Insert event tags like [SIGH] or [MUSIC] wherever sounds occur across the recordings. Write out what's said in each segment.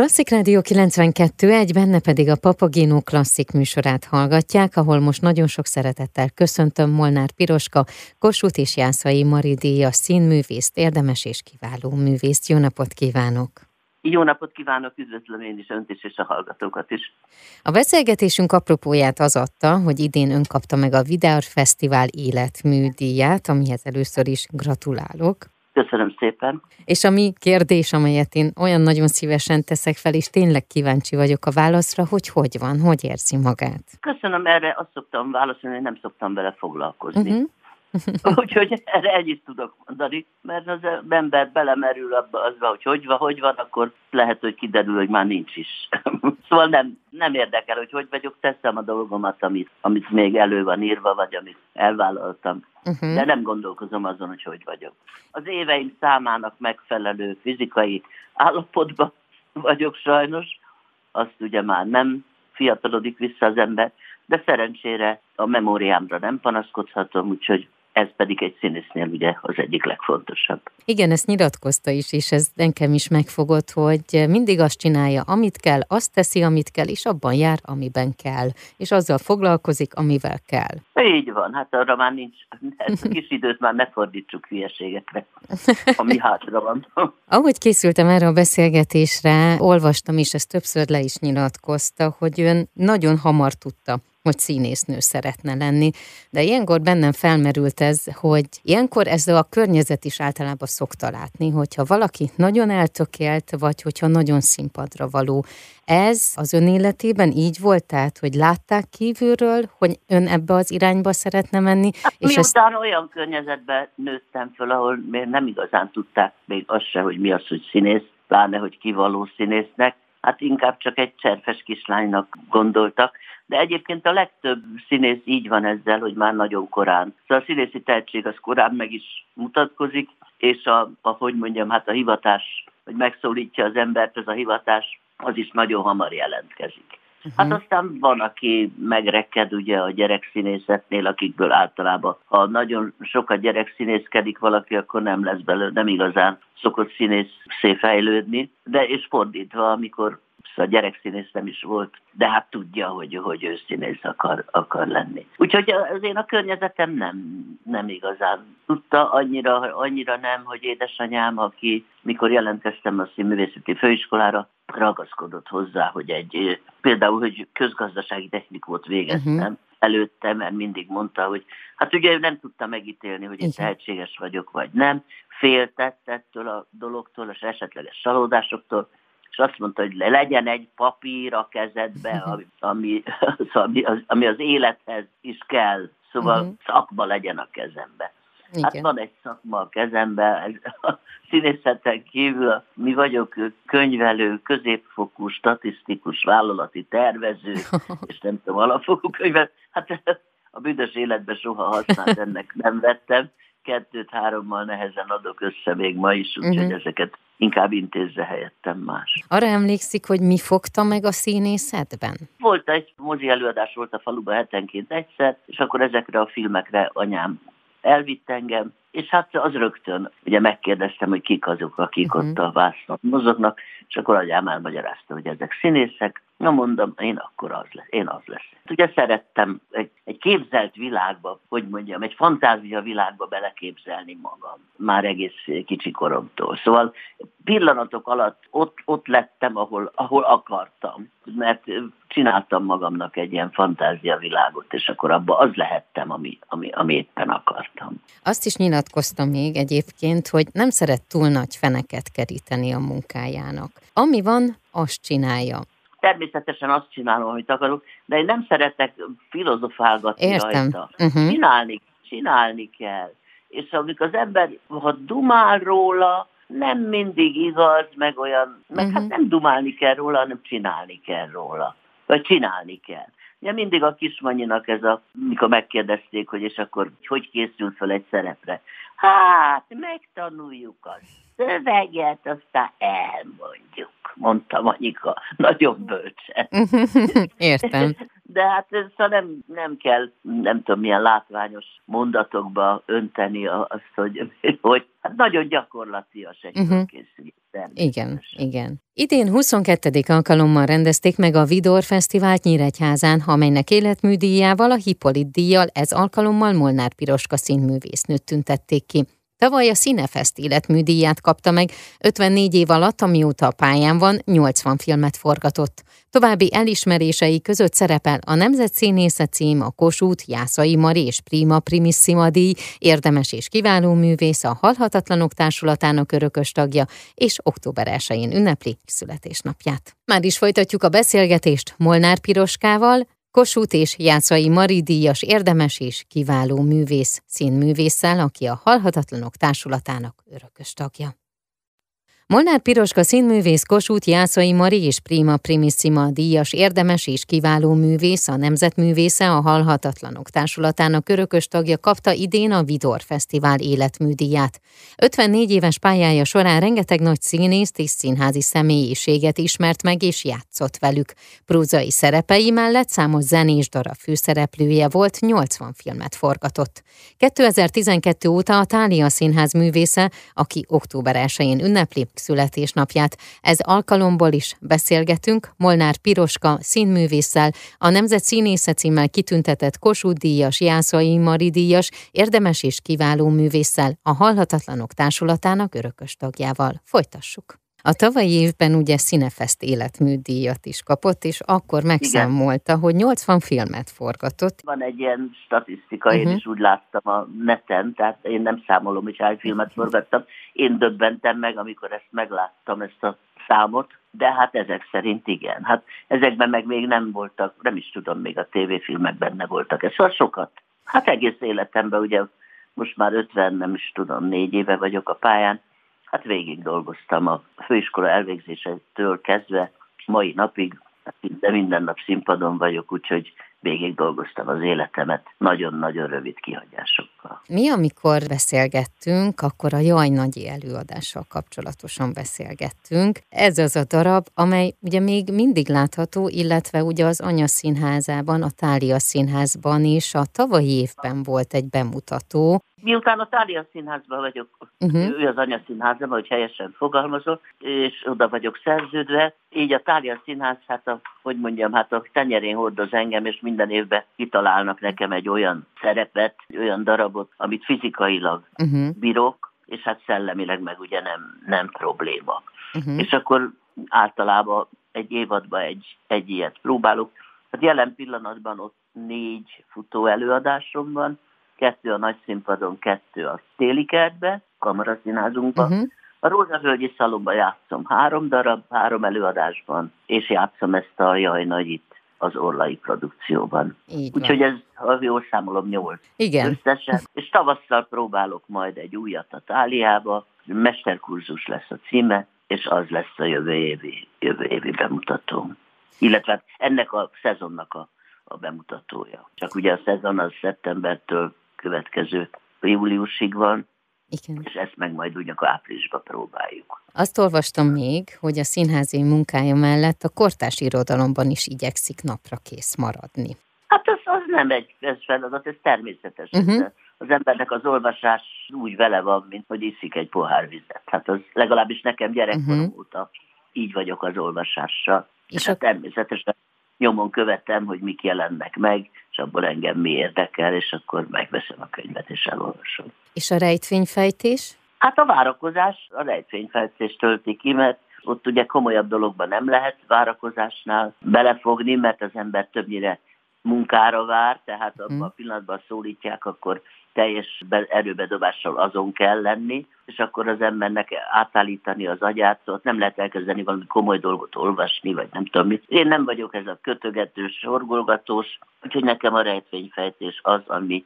Klasszik Rádió 92 egy, benne pedig a Papagino klasszik műsorát hallgatják, ahol most nagyon sok szeretettel köszöntöm Molnár Piroska, Kossuth és Jászai Maridéja színművészt, érdemes és kiváló művészt. Jó napot kívánok! Jó napot kívánok, üdvözlöm én is önt is, és a hallgatókat is. A beszélgetésünk apropóját az adta, hogy idén ön kapta meg a Videár Fesztivál életműdíját, amihez először is gratulálok. Köszönöm szépen. És a mi kérdés, amelyet én olyan nagyon szívesen teszek fel, és tényleg kíváncsi vagyok a válaszra, hogy hogy van, hogy érzi magát. Köszönöm, erre azt szoktam válaszolni, hogy nem szoktam vele foglalkozni. Uh-huh. [LAUGHS] Úgyhogy erre ennyit tudok mondani, mert az ember belemerül abba azba, hogy hogy van, hogy van, akkor lehet, hogy kiderül, hogy már nincs is. [LAUGHS] szóval nem, nem érdekel, hogy hogy vagyok, teszem a dolgomat, amit, amit még elő van írva, vagy amit elvállaltam, uh-huh. de nem gondolkozom azon, hogy hogy vagyok. Az éveim számának megfelelő fizikai állapotban [LAUGHS] vagyok sajnos, azt ugye már nem fiatalodik vissza az ember, de szerencsére a memóriámra nem panaszkodhatom, úgyhogy ez pedig egy színésznél ugye az egyik legfontosabb. Igen, ezt nyilatkozta is, és ez nekem is megfogott, hogy mindig azt csinálja, amit kell, azt teszi, amit kell, és abban jár, amiben kell, és azzal foglalkozik, amivel kell. Így van, hát arra már nincs, ezt a kis időt már ne fordítsuk hülyeségekre, ami hátra van. [LAUGHS] Ahogy készültem erre a beszélgetésre, olvastam is, ezt többször le is nyilatkozta, hogy ön nagyon hamar tudta, hogy színésznő szeretne lenni, de ilyenkor bennem felmerült ez, hogy ilyenkor ez a környezet is általában szokta látni, hogyha valaki nagyon eltökélt, vagy hogyha nagyon színpadra való. Ez az ön életében így volt, tehát, hogy látták kívülről, hogy ön ebbe az irányba szeretne menni? Hát, és miután ezt... olyan környezetben nőttem föl, ahol még nem igazán tudták még azt se, hogy mi az, hogy színész, pláne, hogy kivaló színésznek, hát inkább csak egy cserfes kislánynak gondoltak, de egyébként a legtöbb színész így van ezzel, hogy már nagyon korán. Szóval a színészi tehetség az korán meg is mutatkozik, és a, a hogy mondjam, hát a hivatás, hogy megszólítja az embert, ez a hivatás, az is nagyon hamar jelentkezik. Uh-huh. Hát aztán van, aki megreked ugye a gyerekszínészetnél, akikből általában, ha nagyon sokat gyerekszínészkedik valaki, akkor nem lesz belőle, nem igazán szokott színész fejlődni, de és fordítva, amikor a gyerekszínész nem is volt, de hát tudja, hogy, hogy ő színész akar, akar lenni. Úgyhogy az én a környezetem nem, nem igazán tudta, annyira, annyira nem, hogy édesanyám, aki mikor jelentkeztem a színművészeti főiskolára, ragaszkodott hozzá, hogy egy, például, hogy közgazdasági technikót végeztem, uh-huh előtte, mert mindig mondta, hogy hát ugye ő nem tudta megítélni, hogy én tehetséges vagyok, vagy nem, féltett ettől a dologtól, és esetleges csalódásoktól, és azt mondta, hogy legyen egy papír a kezedbe, [LAUGHS] ami, ami, [LAUGHS] ami, az, ami az élethez is kell, szóval uh-huh. szakma legyen a kezembe. Igen. Hát van egy szakma a kezembe, ez a színészeten kívül mi vagyok könyvelő, középfokú, statisztikus, vállalati tervező, [LAUGHS] és nem tudom, alapfokú könyvelő. Hát a büdös életben soha használt ennek nem vettem, kettőt-hárommal nehezen adok össze még ma is, úgyhogy uh-huh. ezeket inkább intézze helyettem más. Arra emlékszik, hogy mi fogta meg a színészetben? Volt egy mozi előadás volt a faluban hetenként egyszer, és akkor ezekre a filmekre anyám elvitt engem, és hát az rögtön, ugye megkérdeztem, hogy kik azok, akik uh-huh. ott a vásznak mozognak, és akkor anyám elmagyarázta, hogy ezek színészek. Na mondom, én akkor az lesz, én az lesz. Ugye szerettem egy, egy képzelt világba, hogy mondjam, egy fantázia világba beleképzelni magam, már egész kicsi koromtól. Szóval pillanatok alatt ott, ott lettem, ahol, ahol akartam, mert csináltam magamnak egy ilyen fantázia világot, és akkor abba az lehettem, ami, ami, ami éppen akartam. Azt is nyilatkoztam még egyébként, hogy nem szeret túl nagy feneket keríteni a munkájának. Ami van, azt csinálja. Természetesen azt csinálom, amit akarok, de én nem szeretek filozofálgatni Értem. rajta. Uh-huh. Csinálni, csinálni kell. És amikor az ember, ha dumál róla, nem mindig igaz, meg olyan, meg uh-huh. hát nem dumálni kell róla, hanem csinálni kell róla. Vagy csinálni kell. Ugye mindig a kismanyinak ez a, mikor megkérdezték, hogy és akkor hogy készül fel egy szerepre. Hát, megtanuljuk a szöveget, aztán elmondjuk, mondta Manyika, nagyon bölcsen. [LAUGHS] Értem. De hát szóval nem, nem kell, nem tudom, milyen látványos mondatokba önteni azt, hogy, hogy hát nagyon gyakorlatias egy uh-huh. Igen, igen. Idén 22. alkalommal rendezték meg a Vidor Fesztivált Nyíregyházán, amelynek életműdíjával, a Hippolit díjjal ez alkalommal Molnár Piroska színművésznőt tüntették ki. Tavaly a Cinefest életműdíját kapta meg, 54 év alatt, amióta a pályán van, 80 filmet forgatott. További elismerései között szerepel a Nemzetszínésze cím, a Kossuth, Jászai Mari és Prima Primissima díj, érdemes és kiváló művész, a Halhatatlanok Társulatának örökös tagja, és október 1-én ünnepli születésnapját. Már is folytatjuk a beszélgetést Molnár Piroskával, Kossuth és Jászai Mari díjas érdemes és kiváló művész színművésszel, aki a Halhatatlanok Társulatának örökös tagja. Molnár Piroska színművész Kossuth Jászai Mari és Prima Primissima díjas érdemes és kiváló művész, a Nemzetművésze a Halhatatlanok Társulatának örökös tagja kapta idén a Vidor Fesztivál életműdíját. 54 éves pályája során rengeteg nagy színészt és színházi személyiséget ismert meg és játszott velük. Prózai szerepei mellett számos zenés darab főszereplője volt, 80 filmet forgatott. 2012 óta a Tália Színház művésze, aki október 1-én ünnepli születésnapját. Ez alkalomból is beszélgetünk Molnár Piroska színművésszel, a Nemzet Színésze címmel kitüntetett Kossuth díjas, Jászai Mari díjas, érdemes és kiváló művésszel, a Halhatatlanok Társulatának örökös tagjával. Folytassuk! A tavalyi évben ugye Cinefest életműdíjat is kapott, és akkor megszámolta, Igen. hogy 80 filmet forgatott. Van egy ilyen statisztika, uh-huh. én mhm. is úgy láttam a neten, tehát én nem számolom, hogy hány filmet forgattam. Én döbbentem meg, amikor ezt megláttam, ezt a számot, de hát ezek szerint igen. Hát ezekben meg még nem voltak, nem is tudom, még a tévéfilmek benne voltak. Ez szóval sokat. Hát egész életemben ugye most már 50, nem is tudom, négy éve vagyok a pályán, hát végig dolgoztam a főiskola elvégzésétől kezdve mai napig, de minden nap színpadon vagyok, úgyhogy végig dolgoztam az életemet nagyon-nagyon rövid Mi, amikor beszélgettünk, akkor a Jaj Nagyi előadással kapcsolatosan beszélgettünk. Ez az a darab, amely ugye még mindig látható, illetve ugye az Anya Színházában, a Tália Színházban is a tavalyi évben volt egy bemutató, Miután a Tália Színházban vagyok, uh-huh. ő az anyaszínházam, hogy helyesen fogalmazok, és oda vagyok szerződve, így a Tália Színház, hát a, hogy mondjam, hát a tenyerén hordoz engem, és minden évben kitalálnak nekem egy olyan szerepet, olyan darabot, amit fizikailag uh-huh. bírok, és hát szellemileg meg ugye nem, nem probléma. Uh-huh. És akkor általában egy évadban egy, egy ilyet próbálok. Hát jelen pillanatban ott négy futó előadásom van, kettő a nagy színpadon, kettő a téli kertbe, kamaraszínázunkban. Uh-huh. A Rózsavölgyi szalomban játszom három darab, három előadásban, és játszom ezt a Jaj Nagyit az Orlai produkcióban. Úgyhogy ez, ha jól számolom, nyolc Igen. összesen. És tavasszal próbálok majd egy újat a Táliába, mesterkurzus lesz a címe, és az lesz a jövő évi, jövő évi bemutató. Illetve ennek a szezonnak a, a bemutatója. Csak ugye a szezon az szeptembertől következő júliusig van, igen. és ezt meg majd úgy akkor áprilisba próbáljuk. Azt olvastam még, hogy a színházi munkája mellett a kortás irodalomban is igyekszik napra kész maradni. Hát az, az nem egy ez feladat, ez természetes. Uh-huh. Az embernek az olvasás úgy vele van, mint hogy iszik egy pohár vizet. Hát az legalábbis nekem gyerekkorom uh-huh. óta így vagyok az olvasással. És hát a... természetesen nyomon követem, hogy mik jelennek meg, és abból engem mi érdekel, és akkor megveszem a könyvet, és elolvasom. És a rejtvényfejtés? Hát a várakozás, a rejtvényfejtés tölti ki, mert ott ugye komolyabb dologban nem lehet várakozásnál belefogni, mert az ember többnyire munkára vár, tehát abban a mhm. pillanatban szólítják, akkor teljes erőbedobással azon kell lenni, és akkor az embernek átállítani az agyát, szóval nem lehet elkezdeni valami komoly dolgot olvasni, vagy nem tudom mit. Én nem vagyok ez a kötögetős, sorgolgatós, úgyhogy nekem a rejtvényfejtés az, ami,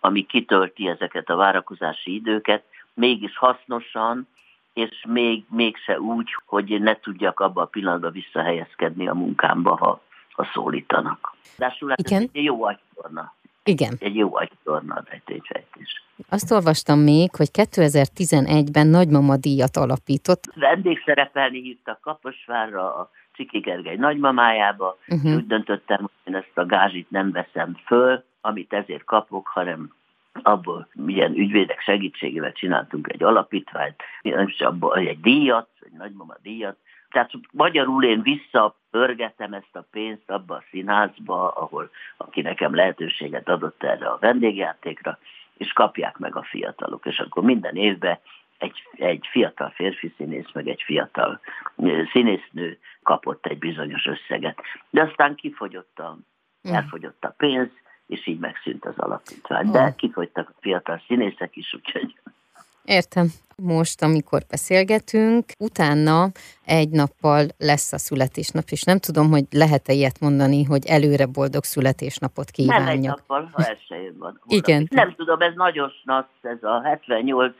ami kitölti ezeket a várakozási időket, mégis hasznosan, és még, mégse úgy, hogy ne tudjak abba a pillanatban visszahelyezkedni a munkámba, ha, ha szólítanak. Ráadásul hát ez egy jó agytorna. Igen. Egy jó agytorna a rejtényfejtés. Azt olvastam még, hogy 2011-ben nagymama díjat alapított. Vendégszerepelni hívtak Kaposvárra, a Csiki Gergely nagymamájába, uh-huh. úgy döntöttem, hogy én ezt a gázsit nem veszem föl, amit ezért kapok, hanem abból milyen ügyvédek segítségével csináltunk egy alapítványt, és abból egy díjat, egy nagymama díjat, tehát magyarul én visszapörgetem ezt a pénzt abba a színházba, ahol aki nekem lehetőséget adott erre a vendégjátékra, és kapják meg a fiatalok. És akkor minden évben egy, egy fiatal férfi színész, meg egy fiatal színésznő kapott egy bizonyos összeget. De aztán kifogyott a, mm. elfogyott a pénz, és így megszűnt az alapítvány. De kifogytak a fiatal színészek is, úgyhogy Értem. Most, amikor beszélgetünk, utána egy nappal lesz a születésnap, és nem tudom, hogy lehet-e ilyet mondani, hogy előre boldog születésnapot kívánjak. Nem egy nappal, ha elsőjén van. Igen. Nem tudom, ez nagyon snasz, ez a 78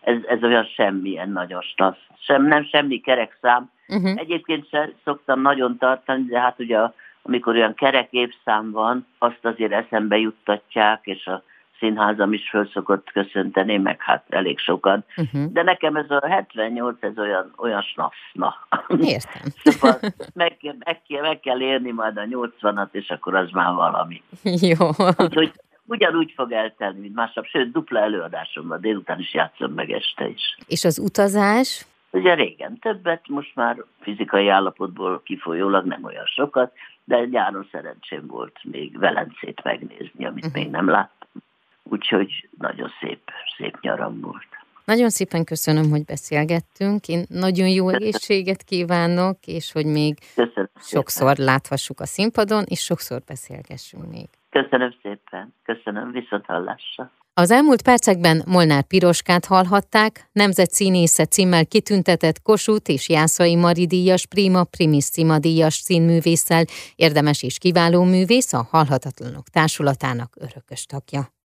ez, ez olyan semmilyen nagyon snasz. Sem, nem semmi kerek szám. Uh-huh. Egyébként sem szoktam nagyon tartani, de hát ugye amikor olyan kerek évszám van, azt azért eszembe juttatják, és a színházam is föl szokott köszönteni, meg hát elég sokan. Uh-huh. De nekem ez a 78, ez olyan, olyan snaszna. Értem. [LAUGHS] szóval meg, meg, kell, meg kell érni majd a 80-at, és akkor az már valami. Jó. Úgyhogy ugyanúgy fog eltelni, mint másnap, sőt, dupla előadásom van, délután is játszom meg este is. És az utazás? Ugye régen többet, most már fizikai állapotból kifolyólag nem olyan sokat, de nyáron szerencsém volt még Velencét megnézni, amit uh-huh. még nem láttam. Úgyhogy nagyon szép, szép nyaram volt. Nagyon szépen köszönöm, hogy beszélgettünk. Én nagyon jó egészséget kívánok, és hogy még köszönöm sokszor szépen. láthassuk a színpadon, és sokszor beszélgessünk még. Köszönöm szépen. Köszönöm, viszont hallásra. Az elmúlt percekben Molnár Piroskát hallhatták, nemzetszínésze címmel kitüntetett Kossuth és Jászai Mari díjas Prima Primissima díjas színművésszel, érdemes és kiváló művész a Halhatatlanok Társulatának örökös tagja.